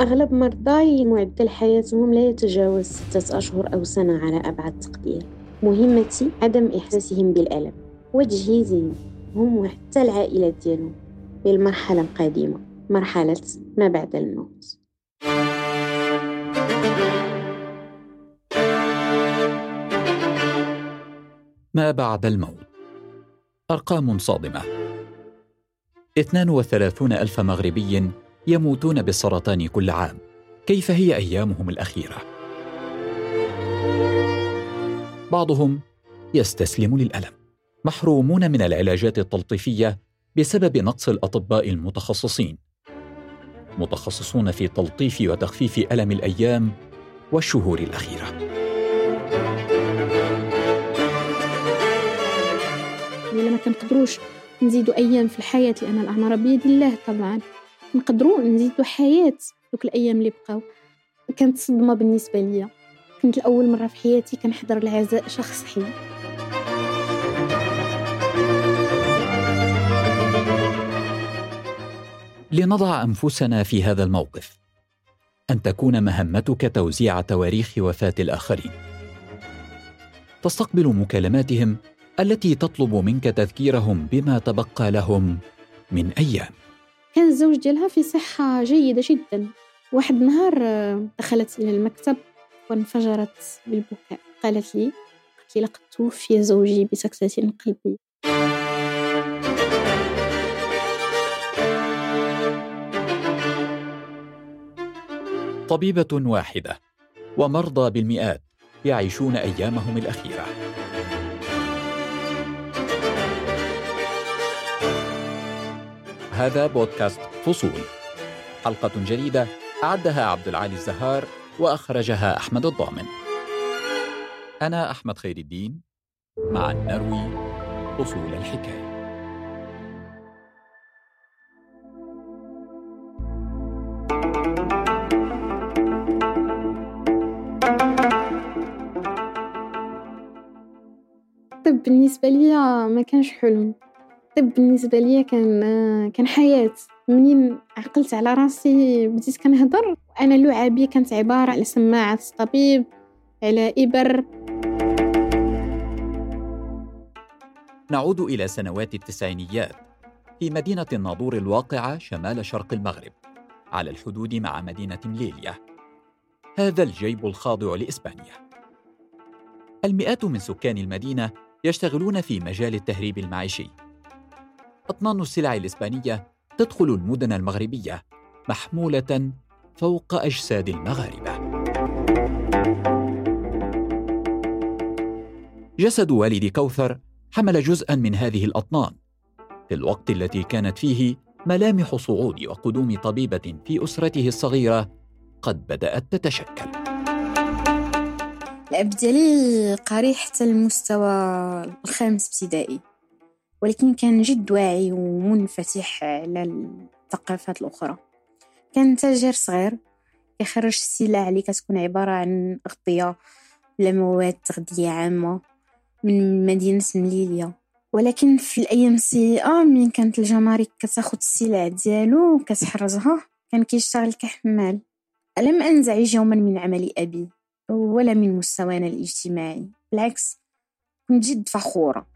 أغلب مرضاي معدل حياتهم لا يتجاوز ستة أشهر أو سنة على أبعد تقدير. مهمتي عدم إحساسهم بالألم. وتجهيزهم هم وحتى العائلة ديالهم. للمرحلة القادمة. مرحلة ما بعد الموت. ما بعد الموت. أرقام صادمة. 32 ألف مغربي يموتون بالسرطان كل عام. كيف هي أيامهم الأخيرة؟ بعضهم يستسلم للألم. محرومون من العلاجات التلطيفية بسبب نقص الأطباء المتخصصين. متخصصون في تلطيف وتخفيف ألم الأيام والشهور الأخيرة. ما كنقدروش نزيدوا أيام في الحياة لأن الأعمار بيد الله طبعا. نقدروا نزيدوا حياة دوك الأيام اللي بقاو. كانت صدمه بالنسبة ليا. كنت الأول مرة في حياتي كنحضر العزاء شخص حي لنضع أنفسنا في هذا الموقف. أن تكون مهمتك توزيع تواريخ وفاة الآخرين. تستقبل مكالماتهم التي تطلب منك تذكيرهم بما تبقى لهم من أيام. كان الزوج ديالها في صحة جيدة جدا. واحد النهار آه، دخلت إلى المكتب وانفجرت بالبكاء. قالت لي قالت لي لقد توفي زوجي بسكتة قلبية طبيبة واحدة ومرضى بالمئات يعيشون أيامهم الأخيرة. هذا بودكاست فصول. حلقة جديدة أعدها عبد العالي الزهار وأخرجها أحمد الضامن. أنا أحمد خير الدين مع نروي فصول الحكاية. طب بالنسبة لي ما كانش حلم. الطب بالنسبة ليا كان كان حياة. منين عقلت على راسي بديت كنهضر وأنا لعابي كانت عبارة على سماعة طبيب على إبر. نعود إلى سنوات التسعينيات. في مدينة الناظور الواقعة شمال شرق المغرب على الحدود مع مدينة مليليا هذا الجيب الخاضع لإسبانيا. المئات من سكان المدينة يشتغلون في مجال التهريب المعيشي. أطنان السلع الإسبانية تدخل المدن المغربية محمولة فوق أجساد المغاربة. جسد والد كوثر حمل جزءا من هذه الأطنان في الوقت التي كانت فيه ملامح صعود وقدوم طبيبة في أسرته الصغيرة قد بدأت تتشكل. الأب ديالي حتى المستوى الخامس ابتدائي ولكن كان جد واعي ومنفتح على الثقافات الأخرى. كان تاجر صغير يخرج السلع اللي كتكون عبارة عن أغطية ولا مواد تغذية عامة من مدينة مليليا ولكن في الأيام السيئة من كانت الجمارك كتاخد السلع ديالو وكتحرزها كان كيشتغل كحمال. لم أنزعج يوما من عمل أبي ولا من مستوانا الاجتماعي. بالعكس كنت جد فخورة.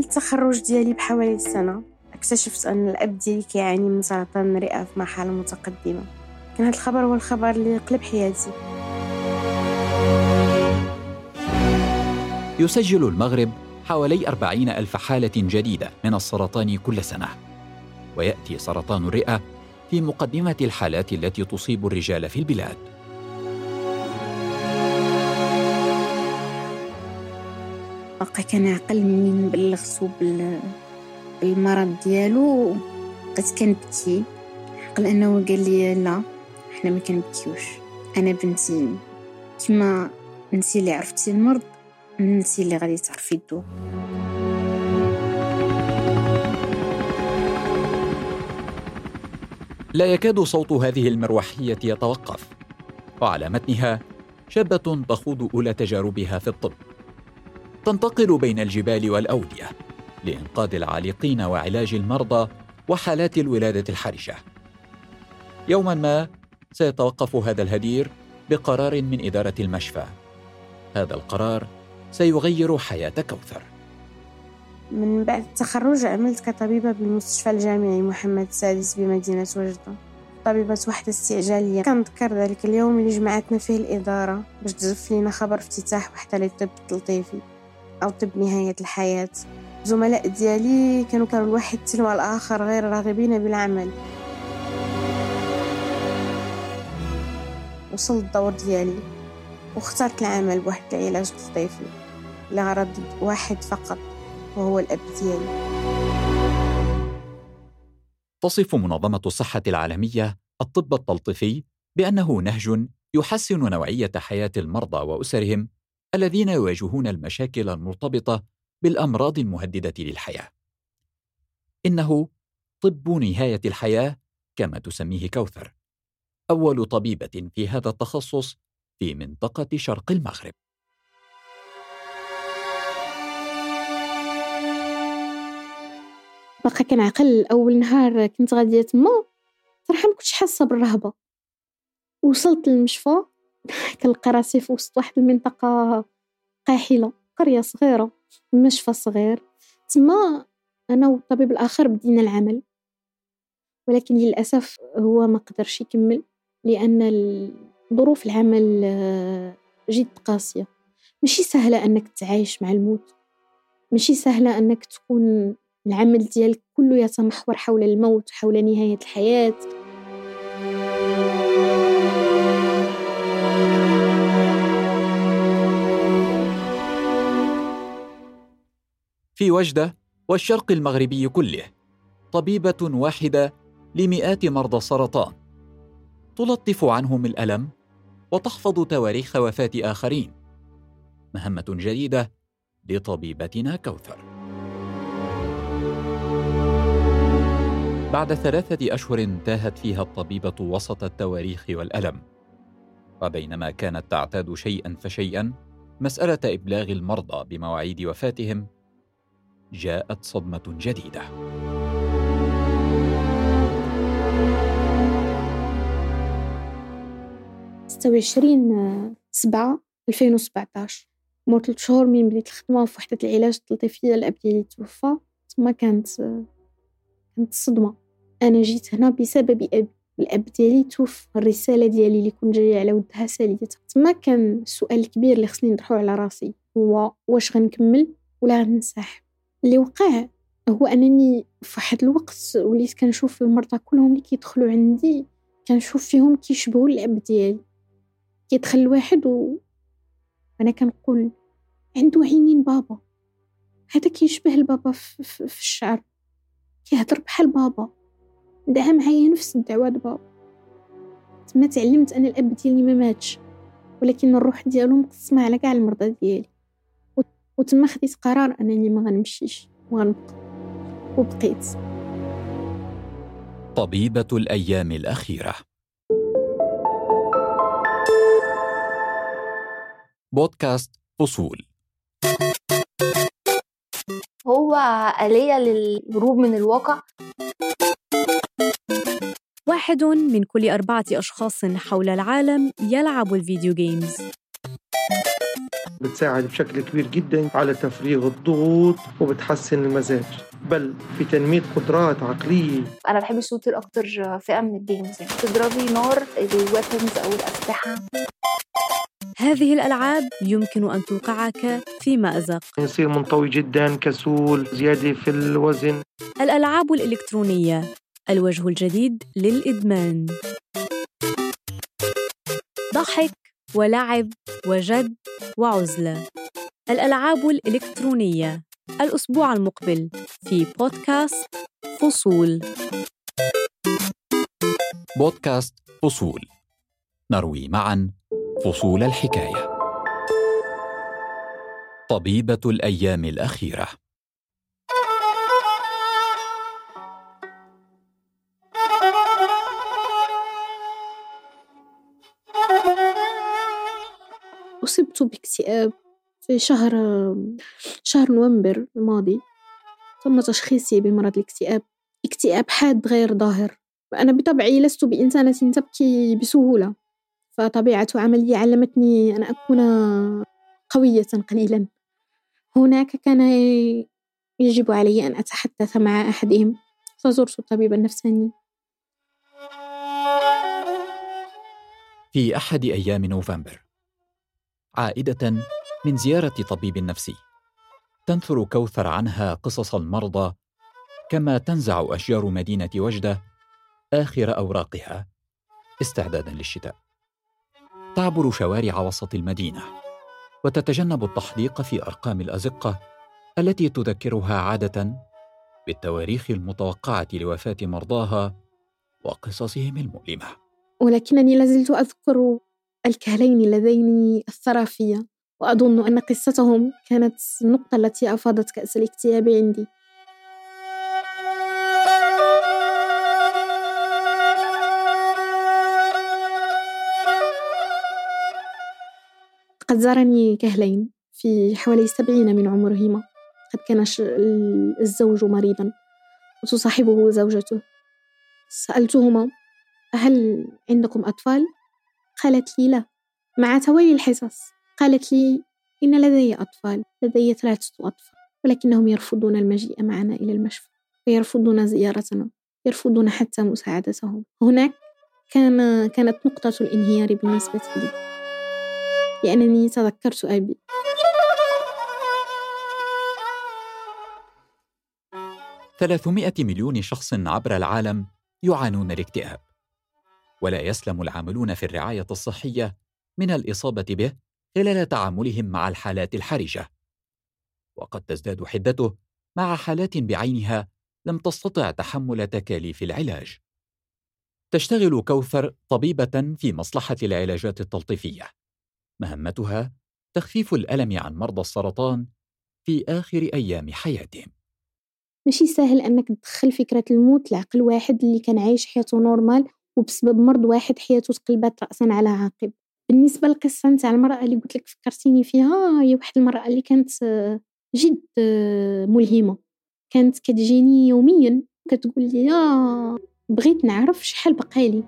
قبل التخرج ديالي بحوالي سنة اكتشفت أن الأب ديالي كيعاني من سرطان الرئة في مرحلة متقدمة. كان هذا الخبر هو الخبر اللي قلب حياتي. يسجل المغرب حوالي أربعين ألف حالة جديدة من السرطان كل سنة. ويأتي سرطان الرئة في مقدمة الحالات التي تصيب الرجال في البلاد. بقى كان عقل منين بلغتو بالمرض ديالو. بقيت كنبكي. عقل أنه قال لي لا إحنا ما كنبكيوش. أنا بنتي كما انتي اللي عرفتي المرض انتي اللي غادي تعرفي الدواء لا يكاد صوت هذه المروحية يتوقف. وعلى متنها شابة تخوض أولى تجاربها في الطب. تنتقل بين الجبال والأودية لإنقاذ العالقين وعلاج المرضى وحالات الولادة الحرجة. يوما ما سيتوقف هذا الهدير بقرار من إدارة المشفى. هذا القرار سيغير حياة كوثر. من بعد التخرج عملت كطبيبة بالمستشفى الجامعي محمد السادس بمدينة وجدة طبيبة وحدة استعجالية كنذكر ذلك اليوم اللي جمعتنا فيه الإدارة باش تزف لينا خبر افتتاح وحدة للطب التلطيفي أو طب نهاية الحياة. زملاء ديالي كانوا كانوا الواحد تلو الآخر غير راغبين بالعمل. وصلت الدور ديالي واخترت العمل بواحد العلاج تلطيفي لغرض واحد فقط وهو الأب ديالي. تصف منظمة الصحة العالمية الطب التلطيفي بأنه نهج يحسن نوعية حياة المرضى وأسرهم الذين يواجهون المشاكل المرتبطة بالأمراض المهددة للحياة. إنه طب نهاية الحياة كما تسميه كوثر، أول طبيبة في هذا التخصص في منطقة شرق المغرب. بقى كنعقل أول نهار كنت غادية تما صراحة ما كنتش حاسة بالرهبة وصلت للمشفى كنلقى راسي في وسط واحد المنطقة قاحلة قرية صغيرة مشفى صغير. تما أنا والطبيب الآخر بدينا العمل ولكن للأسف هو ما قدرش يكمل لأن ظروف العمل آه، جد قاسية. ماشي سهلة أنك تعايش مع الموت ماشي سهلة أنك تكون العمل ديالك كله يتمحور حول الموت حول نهاية الحياة. في وجدة والشرق المغربي كله طبيبة واحدة لمئات مرضى السرطان. تلطف عنهم الألم وتحفظ تواريخ وفاة آخرين. مهمة جديدة لطبيبتنا كوثر. بعد ثلاثة أشهر تاهت فيها الطبيبة وسط التواريخ والألم. وبينما كانت تعتاد شيئا فشيئا مسألة إبلاغ المرضى بمواعيد وفاتهم جاءت صدمة جديدة. ستة وعشرين سبعة ألفين وسبعتاش. مور ثلاث شهور من بديت الخدمة في وحدة العلاج التلطيفية الأب ديالي توفى. تما كانت كانت الصدمة. أنا جيت هنا بسبب أبي الأب ديالي توفى الرسالة ديالي اللي كنت جاية على ودها ساليتها. تما كان السؤال الكبير اللي خصني نطرحو على راسي. هو واش غنكمل ولا غنسحب اللي وقع هو أنني في واحد الوقت وليت كنشوف المرضى كلهم اللي كيدخلوا عندي كنشوف فيهم كيشبهوا الاب ديالي. كيدخل واحد و أنا كنقول عنده عينين بابا. هذا كيشبه البابا في, الشعر. كيهضر بحال بابا. دعا معايا نفس الدعوات بابا. تما تعلمت أنا الأب ديالي ما ماتش ولكن الروح ديالو مقسمة على كاع المرضى ديالي. وتما خديت قرار أنني ما غنمشيش وغنبقى وبقيت. طبيبة الأيام الأخيرة. بودكاست فصول. هو آلية للهروب من الواقع؟ واحد من كل أربعة أشخاص حول العالم يلعب ال video games بتساعد بشكل كبير جدا على تفريغ الضغوط وبتحسن المزاج. بل في تنمية قدرات عقلية. أنا بحب ال shooter أكتر فئة من ال games يعني تضربي نار ال weapons أو الأسلحة. هذه الألعاب يمكن أن توقعك في مأزق يصير منطوي جدا كسول زيادة في الوزن. الألعاب الإلكترونية الوجه الجديد للإدمان. ضحك. ولعب وجد وعزلة الألعاب الإلكترونية. الأسبوع المقبل في بودكاست فصول. بودكاست فصول. نروي معا فصول الحكاية. طبيبة الأيام الأخيرة. أصبت باكتئاب في شهر شهر نوفمبر الماضي. تم تشخيصي بمرض الاكتئاب. اكتئاب حاد غير ظاهر. وأنا بطبعي لست بإنسانة تبكي بسهولة. فطبيعة عملي علمتني أن أكون قوية قليلا. هناك كان يجب علي أن أتحدث مع أحدهم. فزرت الطبيب النفساني. في أحد أيام نوفمبر. عائدة من زيارة طبيب نفسي. تنثر كوثر عنها قصص المرضى كما تنزع أشجار مدينة وجدة آخر أوراقها استعدادا للشتاء. تعبر شوارع وسط المدينة وتتجنب التحديق في أرقام الأزقة التي تذكرها عادة بالتواريخ المتوقعة لوفاة مرضاها وقصصهم المؤلمة. ولكنني لازلت أذكر الكهلين اللذين أثرا في وأظن أن قصتهم كانت النقطة التي أفاضت كأس الاكتئاب عندي. قد زارني كهلين في حوالي سبعين من عمرهما. قد كان الزوج مريضا وتصاحبه زوجته. سألتهما هل عندكم أطفال؟ قالت لي لا مع توالي الحصص. قالت لي إن لدي أطفال لدي ثلاثة أطفال ولكنهم يرفضون المجيء معنا إلى المشفى ويرفضون زيارتنا يرفضون حتى مساعدتهم. هناك كان كانت نقطة الانهيار بالنسبة لي. لأنني تذكرت أبي. ثلاثمائة مليون شخص عبر العالم يعانون الاكتئاب. ولا يسلم العاملون في الرعاية الصحية من الإصابة به خلال تعاملهم مع الحالات الحرجة. وقد تزداد حدته مع حالات بعينها لم تستطع تحمل تكاليف العلاج. تشتغل كوثر طبيبة في مصلحة العلاجات التلطيفية. مهمتها تخفيف الألم عن مرضى السرطان في آخر أيام حياتهم. ماشي سهل أنك تدخل فكرة الموت لعقل واحد اللي كان عايش حياته نورمال وبسبب مرض واحد حياته تقلبت رأسا على عقب بالنسبة للقصة نتاع المرأة اللي قلت لك فكرتيني فيها هي واحد المرأة اللي كانت جد ملهمة. كانت كتجيني يوميا كتقول لي آه بغيت نعرف شحال بقالي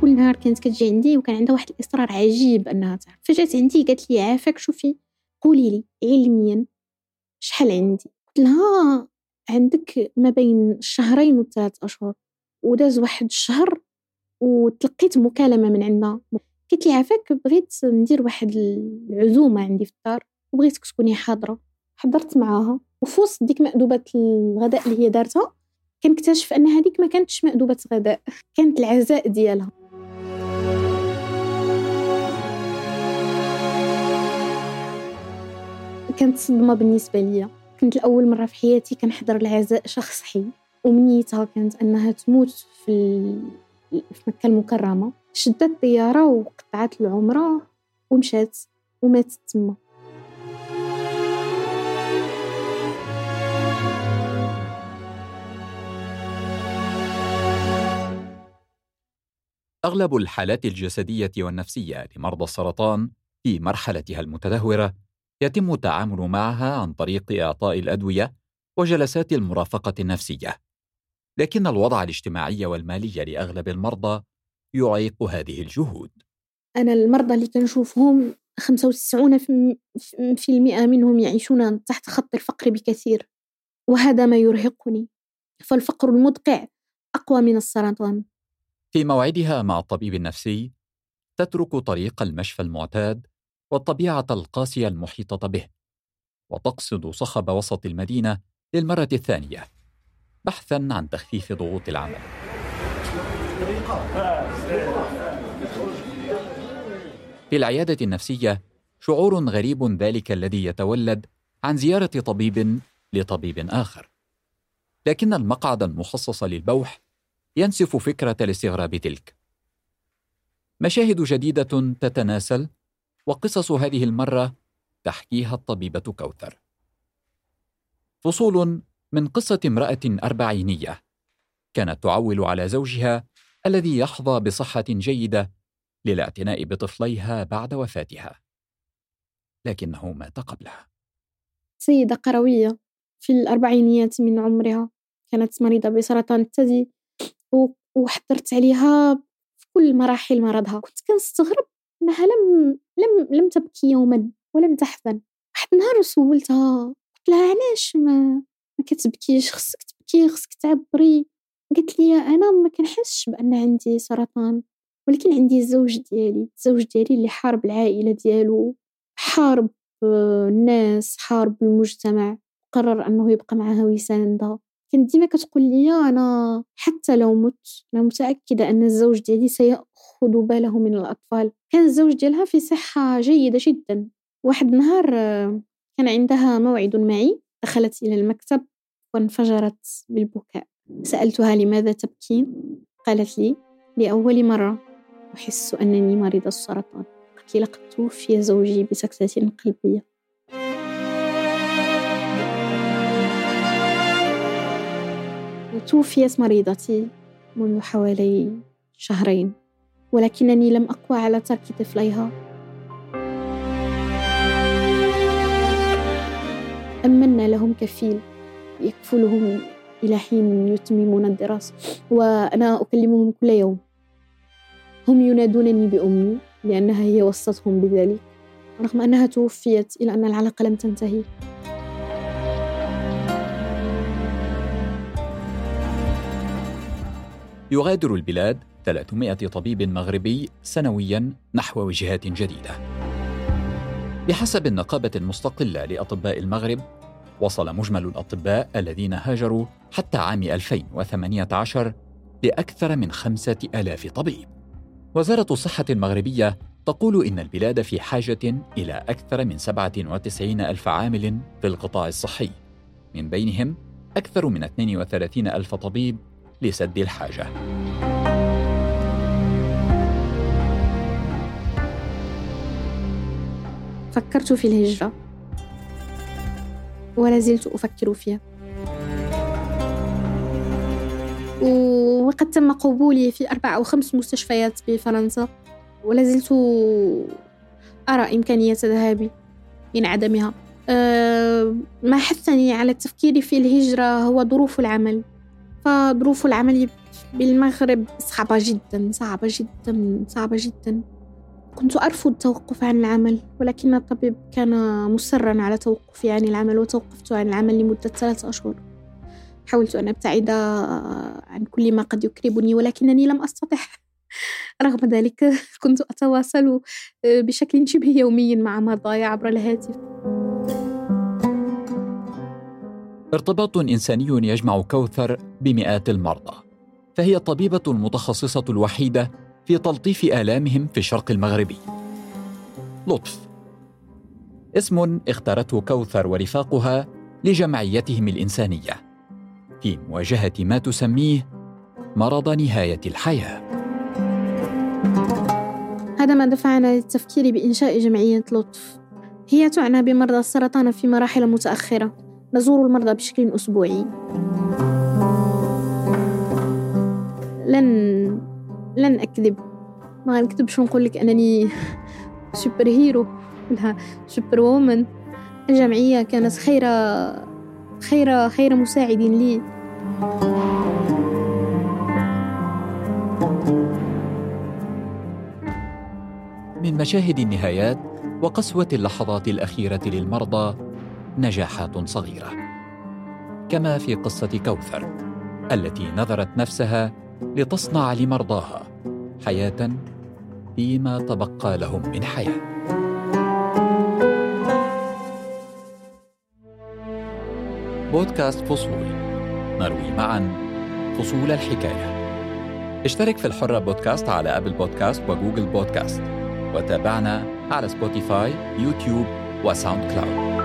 كل نهار كانت كتجي عندي وكان عندها واحد الإصرار عجيب أنها تعرف. فجات عندي قالت لي عافاك شوفي قولي لي علميا شحال عندي؟ قلت لها عندك ما بين الشهرين وثلاث أشهر. وداز واحد الشهر وتلقيت مكالمة من عندها. قلت لي عافاك بغيت ندير واحد العزومة عندي في الدار وبغيتك تكوني حاضرة. حضرت معاها. وفي وسط ديك مأدوبة الغداء اللي هي دارتها كنكتشف أن هذيك ما كانتش مأدوبة غداء كانت العزاء ديالها. كانت صدمة بالنسبة لي كنت لأول مرة في حياتي كنحضر العزاء شخص حي أمنيتها كانت أنها تموت في, في مكة المكرمة. شدت الطيارة وقطعت العمرة ومشات وماتت تما. أغلب الحالات الجسدية والنفسية لمرضى السرطان في مرحلتها المتدهورة يتم التعامل معها عن طريق إعطاء الأدوية وجلسات المرافقة النفسية. لكن الوضع الاجتماعي والمالي لأغلب المرضى يعيق هذه الجهود. أنا المرضى اللي كنشوفهم 95% منهم يعيشون تحت خط الفقر بكثير وهذا ما يرهقني. فالفقر المدقع أقوى من السرطان. في موعدها مع الطبيب النفسي تترك طريق المشفى المعتاد والطبيعة القاسية المحيطة به وتقصد صخب وسط المدينة للمرة الثانية بحثا عن تخفيف ضغوط العمل. في العيادة النفسية شعور غريب ذلك الذي يتولد عن زيارة طبيب لطبيب آخر. لكن المقعد المخصص للبوح ينسف فكرة الاستغراب تلك. مشاهد جديدة تتناسل وقصص هذه المرة تحكيها الطبيبة كوثر. فصول من قصة امرأة أربعينية كانت تعول على زوجها الذي يحظى بصحة جيدة للاعتناء بطفليها بعد وفاتها. لكنه مات قبلها. سيدة قروية في الأربعينيات من عمرها. كانت مريضة بسرطان الثدي وحضرت عليها في كل مراحل مرضها. كنت كنستغرب أنها لم لم لم تبكي يوما ولم تحزن. واحد النهار سولتها قلت لها علاش ما ما كتبكيش؟ خصك تبكي خصك تعبري. قالت لي أنا ما كنحسش بأن عندي سرطان ولكن عندي الزوج ديالي الزوج ديالي اللي حارب العائلة ديالو حارب الناس حارب المجتمع قرر أنه يبقى معها ويساندها. كانت ديما كتقول لي أنا حتى لو مت أنا متأكدة أن الزوج ديالي سياخذ باله من الأطفال. كان الزوج ديالها في صحة جيدة جدا. واحد النهار كان عندها موعد معي. دخلت إلى المكتب وانفجرت بالبكاء. سألتها لماذا تبكين قالت لي لأول مرة. أحس أنني مريضة السرطان. قلت لقد توفي زوجي بسكتة قلبية. توفيت مريضتي منذ حوالي شهرين. ولكنني لم أقوى على ترك طفليها. أمنا لهم كفيل يكفلهم إلى حين يتممون الدراسة وأنا أكلمهم كل يوم. هم ينادونني بأمي لأنها هي وصتهم بذلك رغم أنها توفيت إلى أن العلاقة لم تنتهي. يغادر البلاد 300 طبيب مغربي سنويا نحو وجهات جديدة. بحسب النقابة المستقلة لأطباء المغرب وصل مجمل الأطباء الذين هاجروا حتى عام 2018 لأكثر من خمسة ألاف طبيب. وزارة الصحة المغربية تقول إن البلاد في حاجة إلى أكثر من 97 ألف عامل في القطاع الصحي. من بينهم أكثر من 32 ألف طبيب لسد الحاجة. فكرت في الهجرة. ولا زلت أفكر فيها. وقد تم قبولي في أربع أو خمس مستشفيات بفرنسا. ولا زلت أرى إمكانية ذهابي من عدمها. أه ما حثني على التفكير في الهجرة هو ظروف العمل. فظروف العمل بالمغرب صعبة جدا صعبة جدا صعبة جدا. كنت أرفض التوقف عن العمل ولكن الطبيب كان مصرا على توقفي عن العمل وتوقفت عن العمل لمدة ثلاثة أشهر. حاولت أن أبتعد عن كل ما قد يكربني ولكنني لم أستطع. رغم ذلك كنت أتواصل بشكل شبه يومي مع مرضاي عبر الهاتف. ارتباط إنساني يجمع كوثر بمئات المرضى فهي الطبيبة المتخصصة الوحيدة في تلطيف آلامهم في الشرق المغربي لطف. اسم اختارته كوثر ورفاقها لجمعيتهم الإنسانية. في مواجهة ما تسميه مرض نهاية الحياة. هذا ما دفعنا للتفكير بإنشاء جمعية لطف. هي تعنى بمرضى السرطان في مراحل متأخرة. نزور المرضى بشكل أسبوعي. لن لن أكذب. ما نكذبش ونقول لك أنني super hero لا super woman الجمعية كانت خير خير خير مساعد لي. من مشاهد النهايات وقسوة اللحظات الأخيرة للمرضى نجاحات صغيرة. كما في قصة كوثر التي نذرت نفسها لتصنع لمرضاها حياة فيما تبقى لهم من حياة. بودكاست فصول. نروي معا فصول الحكاية. اشترك في الحرة بودكاست على أبل بودكاست وجوجل بودكاست. وتابعنا على سبوتيفاي يوتيوب وساوند كلاود.